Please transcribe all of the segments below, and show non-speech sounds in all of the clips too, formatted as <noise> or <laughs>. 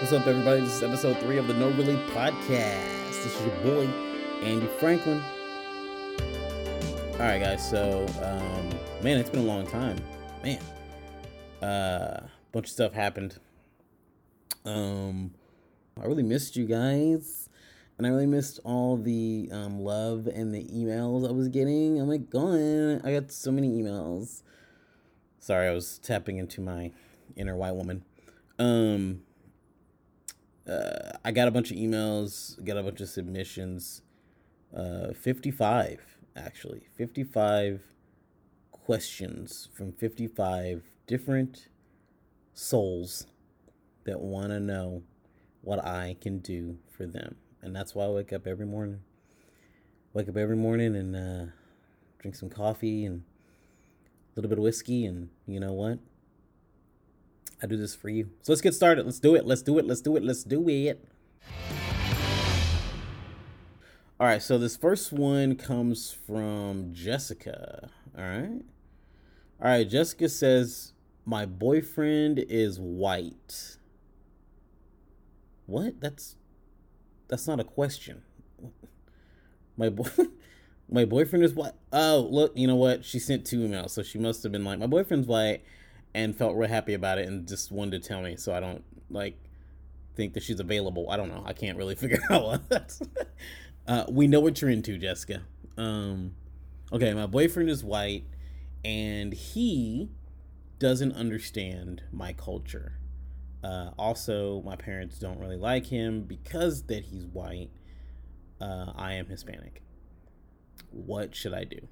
What's up, everybody? This is episode three of the No Really Podcast. This is your boy, Andy Franklin. All right, guys. So, um, man, it's been a long time. Man, a uh, bunch of stuff happened. Um, I really missed you guys, and I really missed all the um, love and the emails I was getting. I'm oh my god, I got so many emails. Sorry, I was tapping into my inner white woman. Um, uh, I got a bunch of emails, got a bunch of submissions. Uh, 55, actually. 55 questions from 55 different souls that want to know what I can do for them. And that's why I wake up every morning. Wake up every morning and uh, drink some coffee and a little bit of whiskey. And you know what? I do this for you. So let's get started. Let's do it. Let's do it. Let's do it. Let's do it. All right. So this first one comes from Jessica. All right. All right. Jessica says, My boyfriend is white. What? That's that's not a question. My boy <laughs> my boyfriend is white. Oh, look, you know what? She sent two emails, so she must have been like, My boyfriend's white and felt real happy about it and just wanted to tell me so I don't like think that she's available. I don't know. I can't really <laughs> figure out what that's. <laughs> uh, we know what you're into, Jessica. Um, okay, my boyfriend is white and he doesn't understand my culture. Uh, also, my parents don't really like him because that he's white. Uh, I am Hispanic. What should I do?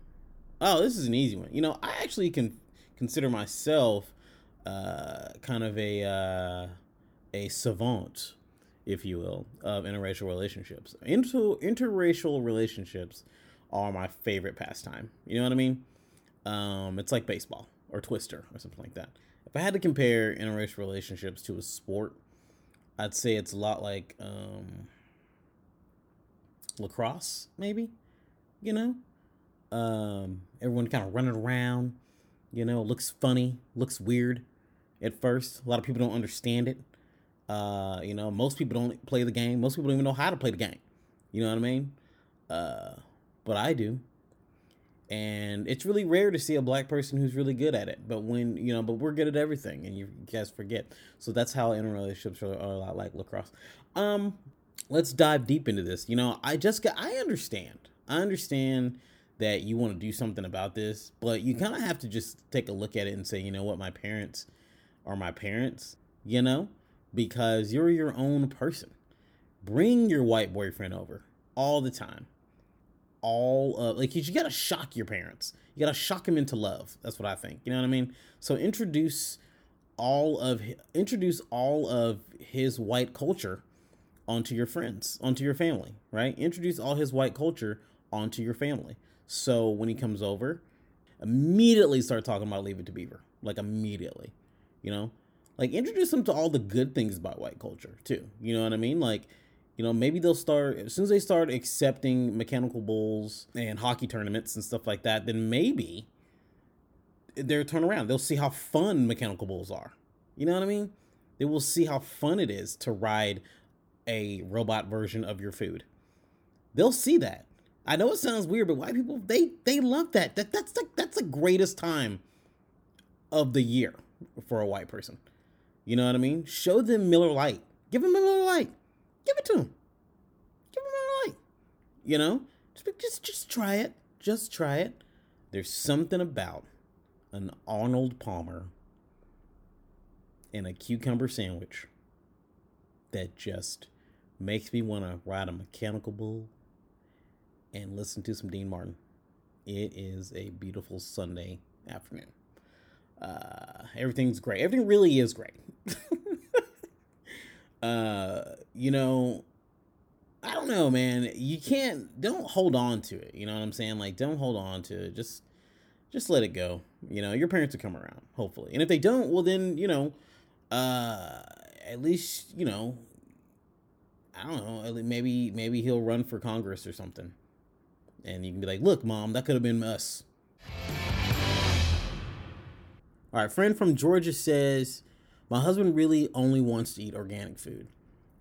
Oh, this is an easy one. You know, I actually can consider myself uh, kind of a uh, a savant, if you will, of interracial relationships. Inter- interracial relationships are my favorite pastime. You know what I mean? Um, it's like baseball or Twister or something like that. If I had to compare interracial relationships to a sport, I'd say it's a lot like um, lacrosse, maybe. You know, um, everyone kind of running around you know, looks funny, looks weird at first. A lot of people don't understand it. Uh, you know, most people don't play the game. Most people don't even know how to play the game. You know what I mean? Uh, but I do. And it's really rare to see a black person who's really good at it. But when, you know, but we're good at everything and you guys forget. So that's how interrelationships are, are a lot like lacrosse. Um, let's dive deep into this. You know, I just got, I understand. I understand that you want to do something about this, but you kind of have to just take a look at it and say, you know what, my parents are my parents, you know, because you're your own person. Bring your white boyfriend over all the time. All of like you gotta shock your parents. You gotta shock them into love. That's what I think. You know what I mean? So introduce all of introduce all of his white culture onto your friends, onto your family, right? Introduce all his white culture onto your family. So when he comes over, immediately start talking about Leave It to Beaver. Like immediately. You know? Like introduce them to all the good things about white culture too. You know what I mean? Like, you know, maybe they'll start as soon as they start accepting mechanical bulls and hockey tournaments and stuff like that, then maybe they'll turn around. They'll see how fun mechanical bulls are. You know what I mean? They will see how fun it is to ride a robot version of your food. They'll see that. I know it sounds weird, but white people they they love that. That that's the that's the greatest time of the year for a white person. You know what I mean? Show them Miller Lite. Give them Miller Lite. Give it to them. Give them Miller Lite. You know, just just just try it. Just try it. There's something about an Arnold Palmer and a cucumber sandwich that just makes me want to ride a mechanical bull and listen to some Dean Martin. It is a beautiful Sunday afternoon. Uh, everything's great. Everything really is great. <laughs> uh, you know, I don't know, man. You can't don't hold on to it. You know what I'm saying? Like don't hold on to it. Just just let it go. You know, your parents will come around, hopefully. And if they don't, well then, you know, uh at least, you know, I don't know, maybe maybe he'll run for Congress or something and you can be like, look, mom, that could have been us. All right, friend from Georgia says, my husband really only wants to eat organic food.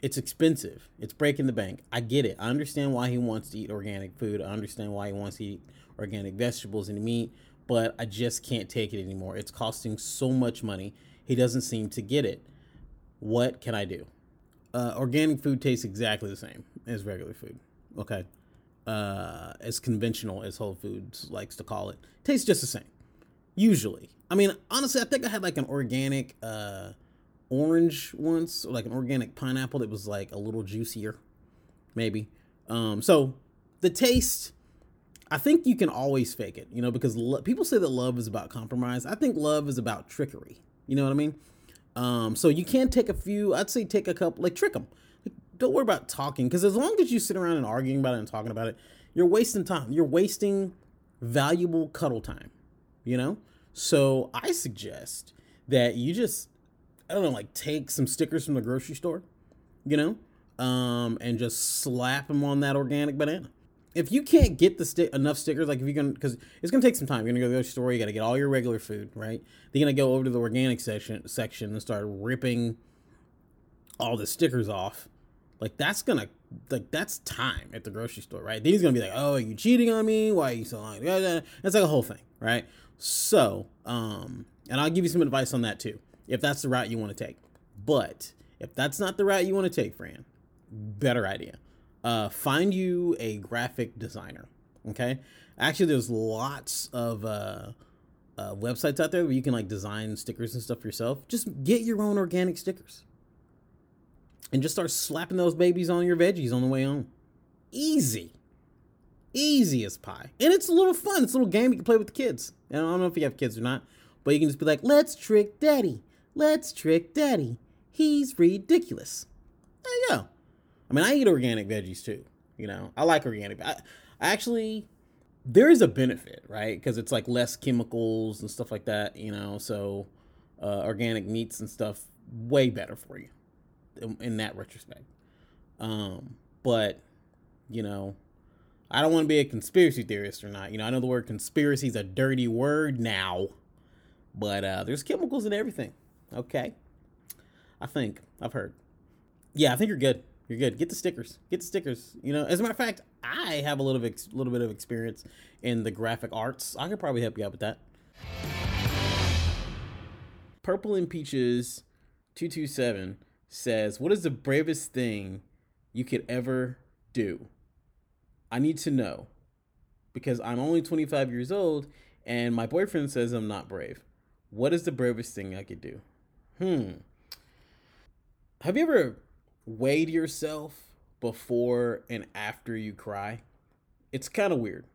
It's expensive. It's breaking the bank. I get it. I understand why he wants to eat organic food. I understand why he wants to eat organic vegetables and meat, but I just can't take it anymore. It's costing so much money. He doesn't seem to get it. What can I do? Uh, organic food tastes exactly the same as regular food. Okay. Uh, as conventional as Whole Foods likes to call it, tastes just the same. Usually. I mean, honestly, I think I had like an organic uh, orange once, or like an organic pineapple that was like a little juicier, maybe. Um, so the taste, I think you can always fake it, you know, because lo- people say that love is about compromise. I think love is about trickery. You know what I mean? Um, so you can take a few. I'd say take a couple, like trick them. Like, don't worry about talking, because as long as you sit around and arguing about it and talking about it, you're wasting time. You're wasting valuable cuddle time. You know. So I suggest that you just I don't know, like take some stickers from the grocery store, you know, um, and just slap them on that organic banana. If you can't get the stick enough stickers, like if you can, because it's gonna take some time. You're gonna go to the grocery store. You got to get all your regular food, right? Then you're gonna go over to the organic section section and start ripping all the stickers off. Like that's gonna like that's time at the grocery store, right? Then he's gonna be like, "Oh, are you cheating on me? Why are you so long?" That's like a whole thing, right? So, um, and I'll give you some advice on that too if that's the route you want to take. But if that's not the route you want to take, Fran, better idea. Uh, find you a graphic designer. Okay. Actually, there's lots of uh, uh, websites out there where you can like design stickers and stuff yourself. Just get your own organic stickers and just start slapping those babies on your veggies on the way home. Easy. Easy as pie. And it's a little fun. It's a little game you can play with the kids. And I don't know if you have kids or not, but you can just be like, let's trick daddy. Let's trick daddy. He's ridiculous. There you go. I mean, I eat organic veggies too. You know, I like organic. I, I actually, there is a benefit, right? Because it's like less chemicals and stuff like that. You know, so uh, organic meats and stuff way better for you in, in that retrospect. Um, but you know, I don't want to be a conspiracy theorist or not. You know, I know the word conspiracy is a dirty word now, but uh, there's chemicals in everything. Okay. I think I've heard. Yeah, I think you're good. You're good. Get the stickers. Get the stickers. You know, as a matter of fact, I have a little ex- little bit of experience in the graphic arts. I could probably help you out with that. Purple and Peaches 227 says, "What is the bravest thing you could ever do?" I need to know because I'm only 25 years old and my boyfriend says I'm not brave. What is the bravest thing I could do? Hmm. Have you ever weighed yourself before and after you cry? It's kind of weird.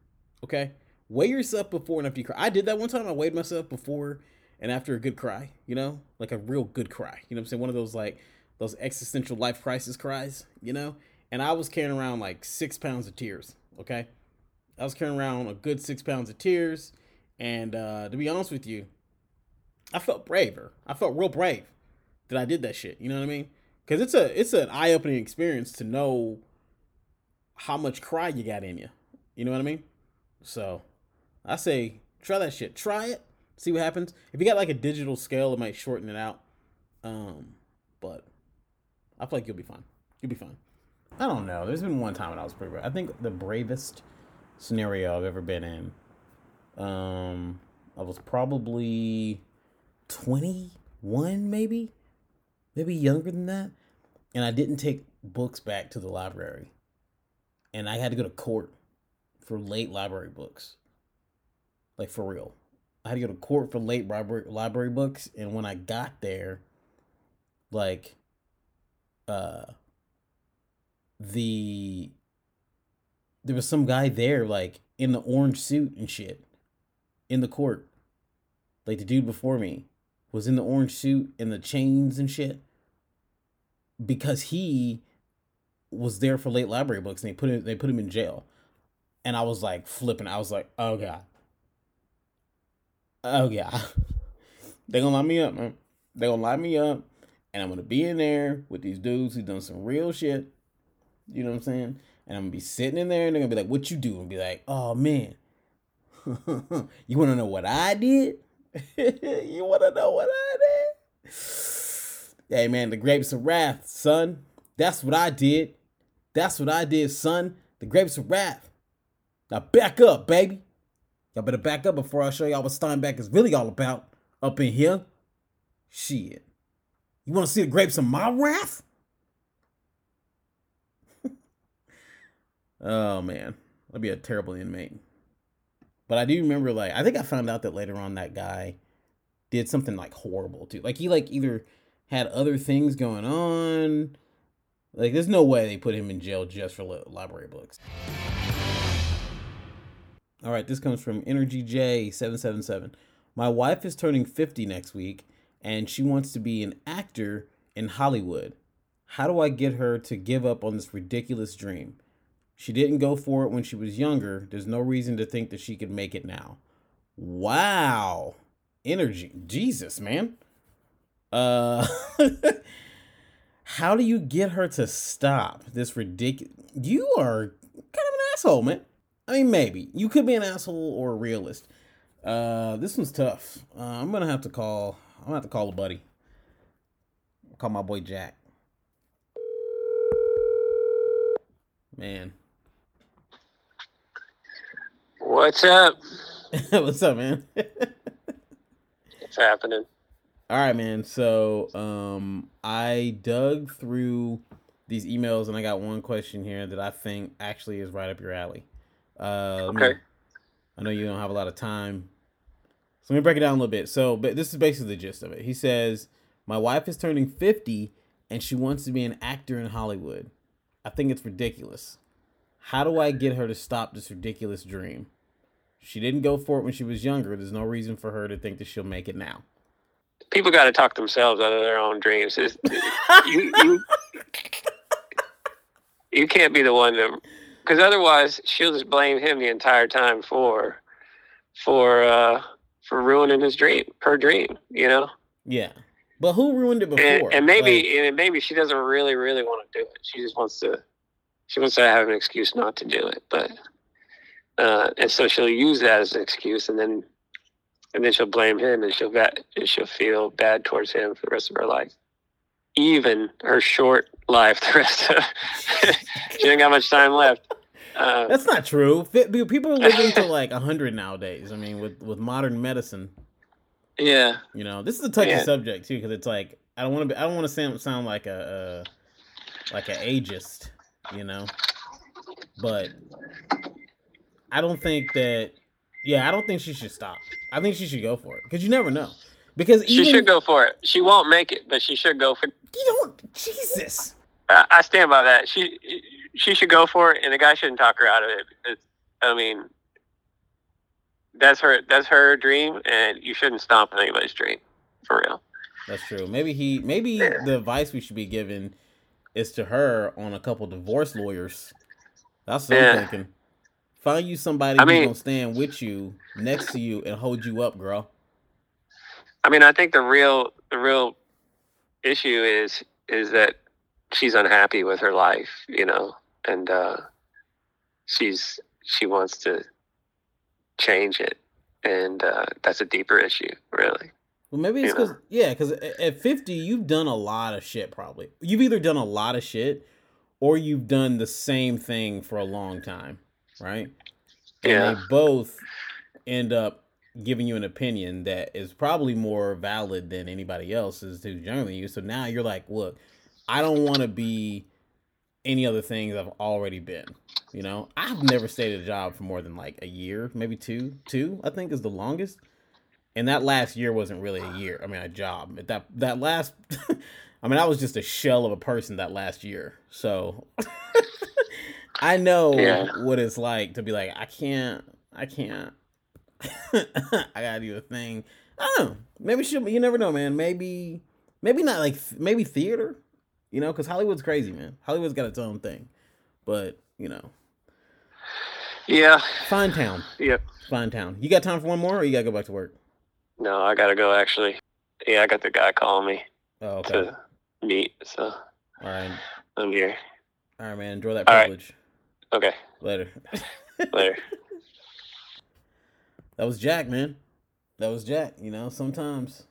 Okay? Weigh yourself before and after you cry. I did that one time. I weighed myself before and after a good cry, you know? Like a real good cry. You know what I'm saying? One of those like those existential life crisis cries, you know? And I was carrying around like six pounds of tears. Okay? I was carrying around a good six pounds of tears. And uh, to be honest with you, I felt braver. I felt real brave that I did that shit. You know what I mean? Because it's a it's an eye opening experience to know how much cry you got in you. You know what I mean? So I say try that shit. Try it. See what happens. If you got like a digital scale, it might shorten it out. Um, but I feel like you'll be fine. You'll be fine. I don't know. There's been one time when I was pretty brave. I think the bravest scenario I've ever been in. Um, I was probably 21 maybe maybe younger than that and i didn't take books back to the library and i had to go to court for late library books like for real i had to go to court for late library, library books and when i got there like uh the there was some guy there like in the orange suit and shit in the court like the dude before me was in the orange suit and the chains and shit because he was there for late library books and they put him they put him in jail. And I was like flipping. I was like, oh god. Oh yeah. <laughs> they gonna lock me up, man. they gonna lock me up. And I'm gonna be in there with these dudes who done some real shit. You know what I'm saying? And I'm gonna be sitting in there and they're gonna be like, what you do? And be like, oh man. <laughs> you wanna know what I did? <laughs> you want to know what I did? Hey, man, the grapes of wrath, son. That's what I did. That's what I did, son. The grapes of wrath. Now back up, baby. Y'all better back up before I show y'all what Steinbeck is really all about up in here. Shit. You want to see the grapes of my wrath? Oh man, that'd be a terrible inmate. But I do remember, like, I think I found out that later on that guy did something like horrible too. Like he like either had other things going on. Like there's no way they put him in jail just for library books. All right, this comes from Energy J777. My wife is turning 50 next week and she wants to be an actor in Hollywood. How do I get her to give up on this ridiculous dream? She didn't go for it when she was younger. There's no reason to think that she could make it now. Wow. Energy. Jesus, man. Uh <laughs> How do you get her to stop this ridiculous You are kind of an asshole, man. I mean, maybe. You could be an asshole or a realist. Uh this one's tough. Uh, I'm going to have to call I'm gonna have to call a buddy. call my boy Jack. Man. What's up? <laughs> What's up, man? <laughs> What's happening? All right, man. So, um, I dug through these emails and I got one question here that I think actually is right up your alley. Uh, okay. Me, I know you don't have a lot of time, so let me break it down a little bit. So, but this is basically the gist of it. He says, "My wife is turning 50 and she wants to be an actor in Hollywood. I think it's ridiculous. How do I get her to stop this ridiculous dream? She didn't go for it when she was younger. There's no reason for her to think that she'll make it now." People got to talk themselves out of their own dreams. you, you, you can't be the one to, because otherwise she'll just blame him the entire time for, for. uh for ruining his dream, her dream, you know? Yeah. But who ruined it before? And, and maybe like, and maybe she doesn't really, really want to do it. She just wants to she wants to have an excuse not to do it. But uh, and so she'll use that as an excuse and then and then she'll blame him and she'll bad, she'll feel bad towards him for the rest of her life. Even her short life, <laughs> the rest of she ain't got much time left. Uh, That's not true. People are living to <laughs> like hundred nowadays. I mean, with with modern medicine. Yeah. You know, this is a touchy yeah. subject too because it's like I don't want to be. I don't want to sound sound like a, a like an ageist. You know, but I don't think that. Yeah, I don't think she should stop. I think she should go for it because you never know. Because even, she should go for it. She won't make it, but she should go for. You don't, Jesus. I, I stand by that. She she should go for it, and the guy shouldn't talk her out of it. Because, I mean, that's her that's her dream, and you shouldn't stomp anybody's dream for real. That's true. Maybe he maybe yeah. the advice we should be giving is to her on a couple divorce lawyers. That's what yeah. I'm thinking. Find you somebody I mean, who's gonna stand with you, next to you, and hold you up, girl. I mean, I think the real the real issue is is that she's unhappy with her life, you know, and uh, she's she wants to change it, and uh, that's a deeper issue, really. Well, maybe it's because yeah, because at fifty, you've done a lot of shit. Probably you've either done a lot of shit, or you've done the same thing for a long time, right? And they both end up giving you an opinion that is probably more valid than anybody else's who's younger than you. So now you're like, look, I don't want to be any other things I've already been. You know, I've never stayed at a job for more than like a year, maybe two. Two, I think, is the longest. And that last year wasn't really a year. I mean, a job. That that last, <laughs> I mean, I was just a shell of a person that last year. So <laughs> I know yeah. what it's like to be like, I can't, I can't. <laughs> I gotta do a thing. I don't know. Maybe she'll. You never know, man. Maybe, maybe not like maybe theater. You know, because Hollywood's crazy, man. Hollywood's got its own thing, but you know. Yeah. Fine town. Yep. Fine town. You got time for one more, or you gotta go back to work? No, I gotta go. Actually, yeah, I got the guy calling me oh, okay. to meet. So. All right. I'm here. All right, man. Enjoy that privilege. Right. Okay. Later. <laughs> Later. That was Jack, man. That was Jack. You know, sometimes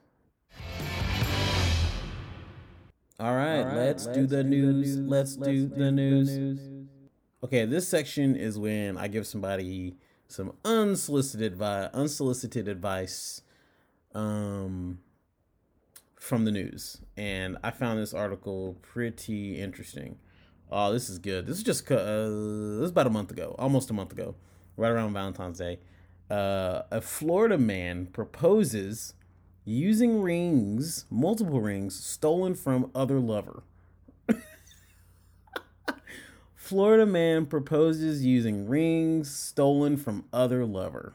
All right, All right let's, let's, do the, news. news. Let's, let's do, do, the, news. the news. Okay, this section is when I give somebody some unsolicited advice, unsolicited advice um, from the news. And I found this article pretty interesting. Oh, this is good. This is just uh, this is about a month ago, almost a month ago, right around Valentine's Day. Uh, a Florida man proposes using rings, multiple rings, stolen from other lover. <laughs> Florida man proposes using rings stolen from other lover.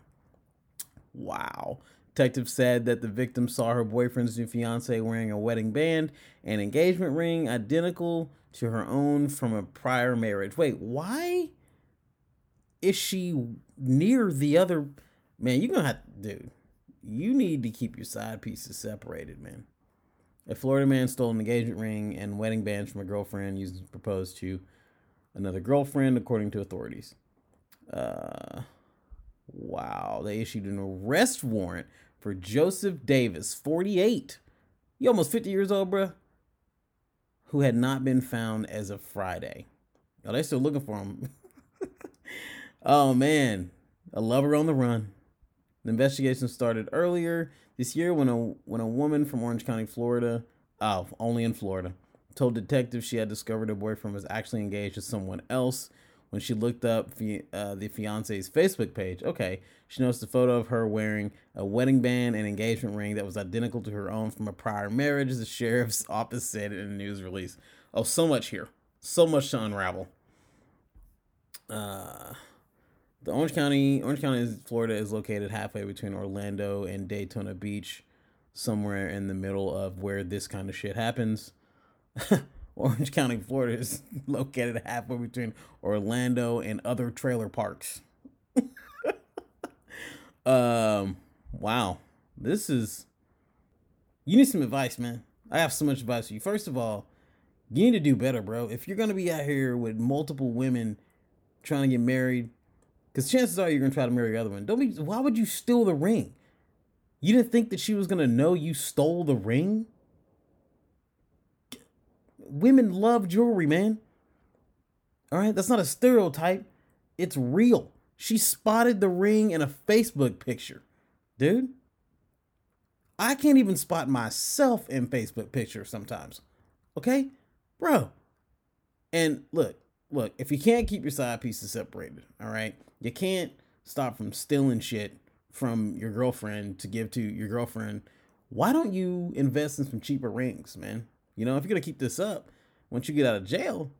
Wow. Detective said that the victim saw her boyfriend's new fiance wearing a wedding band and engagement ring identical to her own from a prior marriage. Wait, why is she near the other man? You're gonna have to, dude you need to keep your side pieces separated, man. A Florida man stole an engagement ring and wedding band from a girlfriend used to propose to another girlfriend, according to authorities. Uh, wow. They issued an arrest warrant for Joseph Davis, 48. You almost 50 years old, bruh. Who had not been found as of Friday. Oh, they still looking for him. <laughs> oh, man. A lover on the run. The investigation started earlier this year when a when a woman from Orange County, Florida, oh, only in Florida, told detectives she had discovered her boyfriend was actually engaged to someone else. When she looked up uh, the fiance's Facebook page, okay, she noticed a photo of her wearing a wedding band and engagement ring that was identical to her own from a prior marriage, the sheriff's <laughs> office said in a news release. Oh, so much here, so much to unravel. Uh, the Orange County, Orange County, Florida, is located halfway between Orlando and Daytona Beach, somewhere in the middle of where this kind of shit happens. <laughs> Orange <laughs> County, Florida, is <laughs> located halfway between Orlando and other trailer parks. <laughs> um, wow, this is. You need some advice, man. I have so much advice for you. First of all, you need to do better, bro. If you're gonna be out here with multiple women trying to get married, because chances are you're gonna try to marry the other one. Don't be. Why would you steal the ring? You didn't think that she was gonna know you stole the ring. Women love jewelry, man. All right, that's not a stereotype. It's real. She spotted the ring in a Facebook picture, dude. I can't even spot myself in Facebook pictures sometimes. Okay, bro. And look, look, if you can't keep your side pieces separated, all right, you can't stop from stealing shit from your girlfriend to give to your girlfriend. Why don't you invest in some cheaper rings, man? You know, if you're gonna keep this up, once you get out of jail,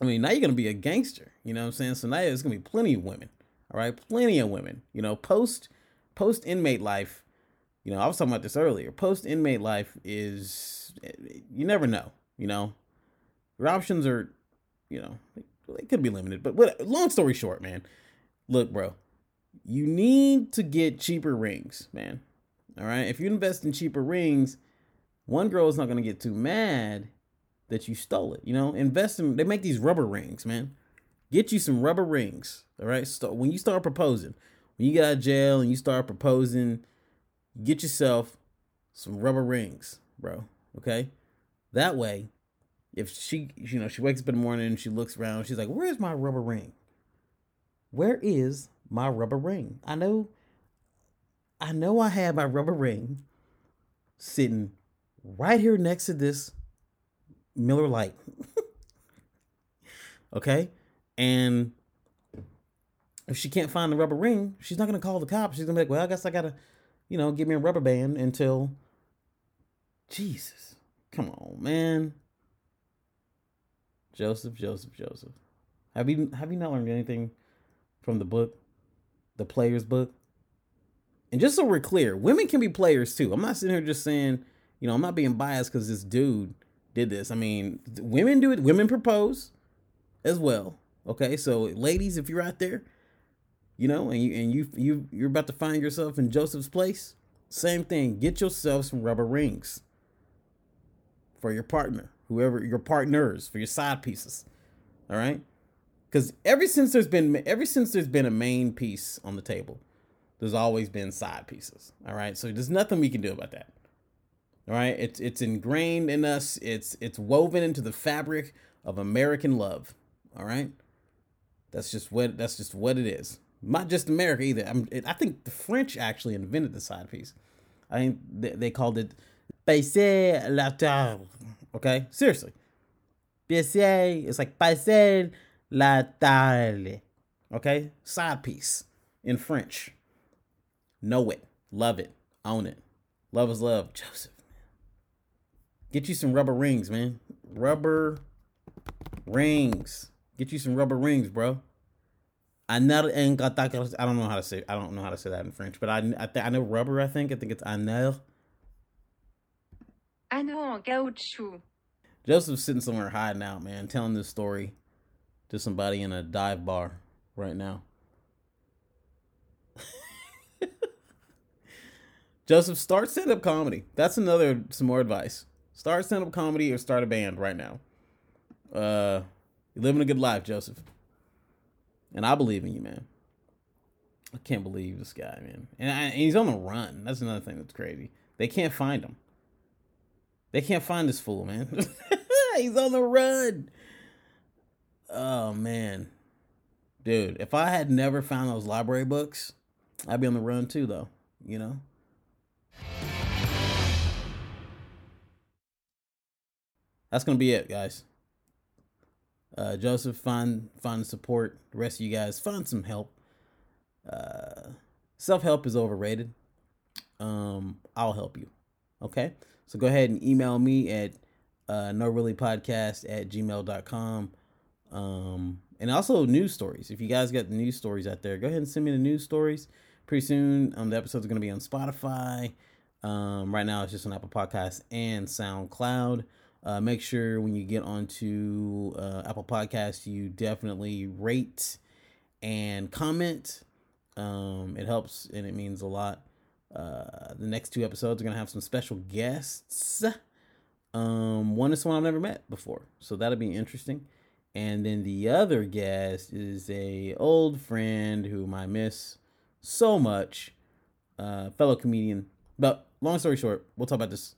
I mean, now you're gonna be a gangster. You know what I'm saying? So now there's gonna be plenty of women. All right, plenty of women. You know, post post inmate life. You know, I was talking about this earlier. Post inmate life is you never know. You know, your options are you know, they could be limited. But what, long story short, man, look, bro, you need to get cheaper rings, man. All right. If you invest in cheaper rings, one girl is not going to get too mad that you stole it. You know, invest in, they make these rubber rings, man. Get you some rubber rings. All right. So when you start proposing, when you get out of jail and you start proposing, get yourself some rubber rings, bro. Okay. That way, if she you know she wakes up in the morning and she looks around she's like where's my rubber ring where is my rubber ring i know i know i have my rubber ring sitting right here next to this miller lite <laughs> okay and if she can't find the rubber ring she's not to call the cops she's to be like well i guess i gotta you know give me a rubber band until jesus come on man Joseph, Joseph, Joseph. Have you have you not learned anything from the book, the players book? And just so we're clear, women can be players too. I'm not sitting here just saying, you know, I'm not being biased because this dude did this. I mean, women do it. Women propose as well. Okay, so ladies, if you're out there, you know, and you and you you you're about to find yourself in Joseph's place, same thing. Get yourself some rubber rings for your partner whoever your partners for your side pieces. All right? Cuz ever since there's been ever since there's been a main piece on the table, there's always been side pieces. All right? So there's nothing we can do about that. All right, it's it's ingrained in us. It's it's woven into the fabric of American love. All right, that's just what that's just what it is. Not just America either. I'm, it, I think the French actually invented the side piece. I think they, they called it passer la table. Okay, seriously, passer. It's like passer la table. Okay, side piece in French. Know it, love it, own it. Love is love, <laughs> Joseph. Get you some rubber rings, man. Rubber rings. Get you some rubber rings, bro. I know I don't know how to say I don't know how to say that in French, but I I, th- I know rubber. I think I think it's anel. En caoutchouc. Joseph's sitting somewhere hiding out, man, telling this story to somebody in a dive bar right now. <laughs> Joseph, start stand up comedy. That's another some more advice. Start stand up comedy or start a band right now. Uh, you're living a good life, Joseph. And I believe in you, man. I can't believe this guy, man. And, I, and he's on the run. That's another thing that's crazy. They can't find him. They can't find this fool, man. <laughs> he's on the run. Oh man, dude. If I had never found those library books, I'd be on the run too, though. You know. That's gonna be it, guys. Uh, Joseph, find find support. The rest of you guys, find some help. Uh, Self help is overrated. Um, I'll help you. Okay, so go ahead and email me at uh, no really podcast at gmail.com. Um, and also news stories. If you guys got the news stories out there, go ahead and send me the news stories. Pretty soon, um, the episodes are going to be on Spotify. Um, right now, it's just on Apple Podcasts and SoundCloud. Uh, make sure when you get onto uh, Apple Podcasts, you definitely rate and comment. Um, it helps and it means a lot. Uh, the next two episodes are gonna have some special guests. Um, one is someone I've never met before, so that'll be interesting. And then the other guest is a old friend whom I miss so much, uh, fellow comedian. But long story short, we'll talk about this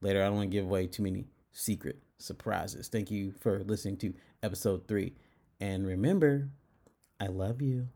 later. I don't want to give away too many secret surprises. Thank you for listening to episode three. And remember, I love you.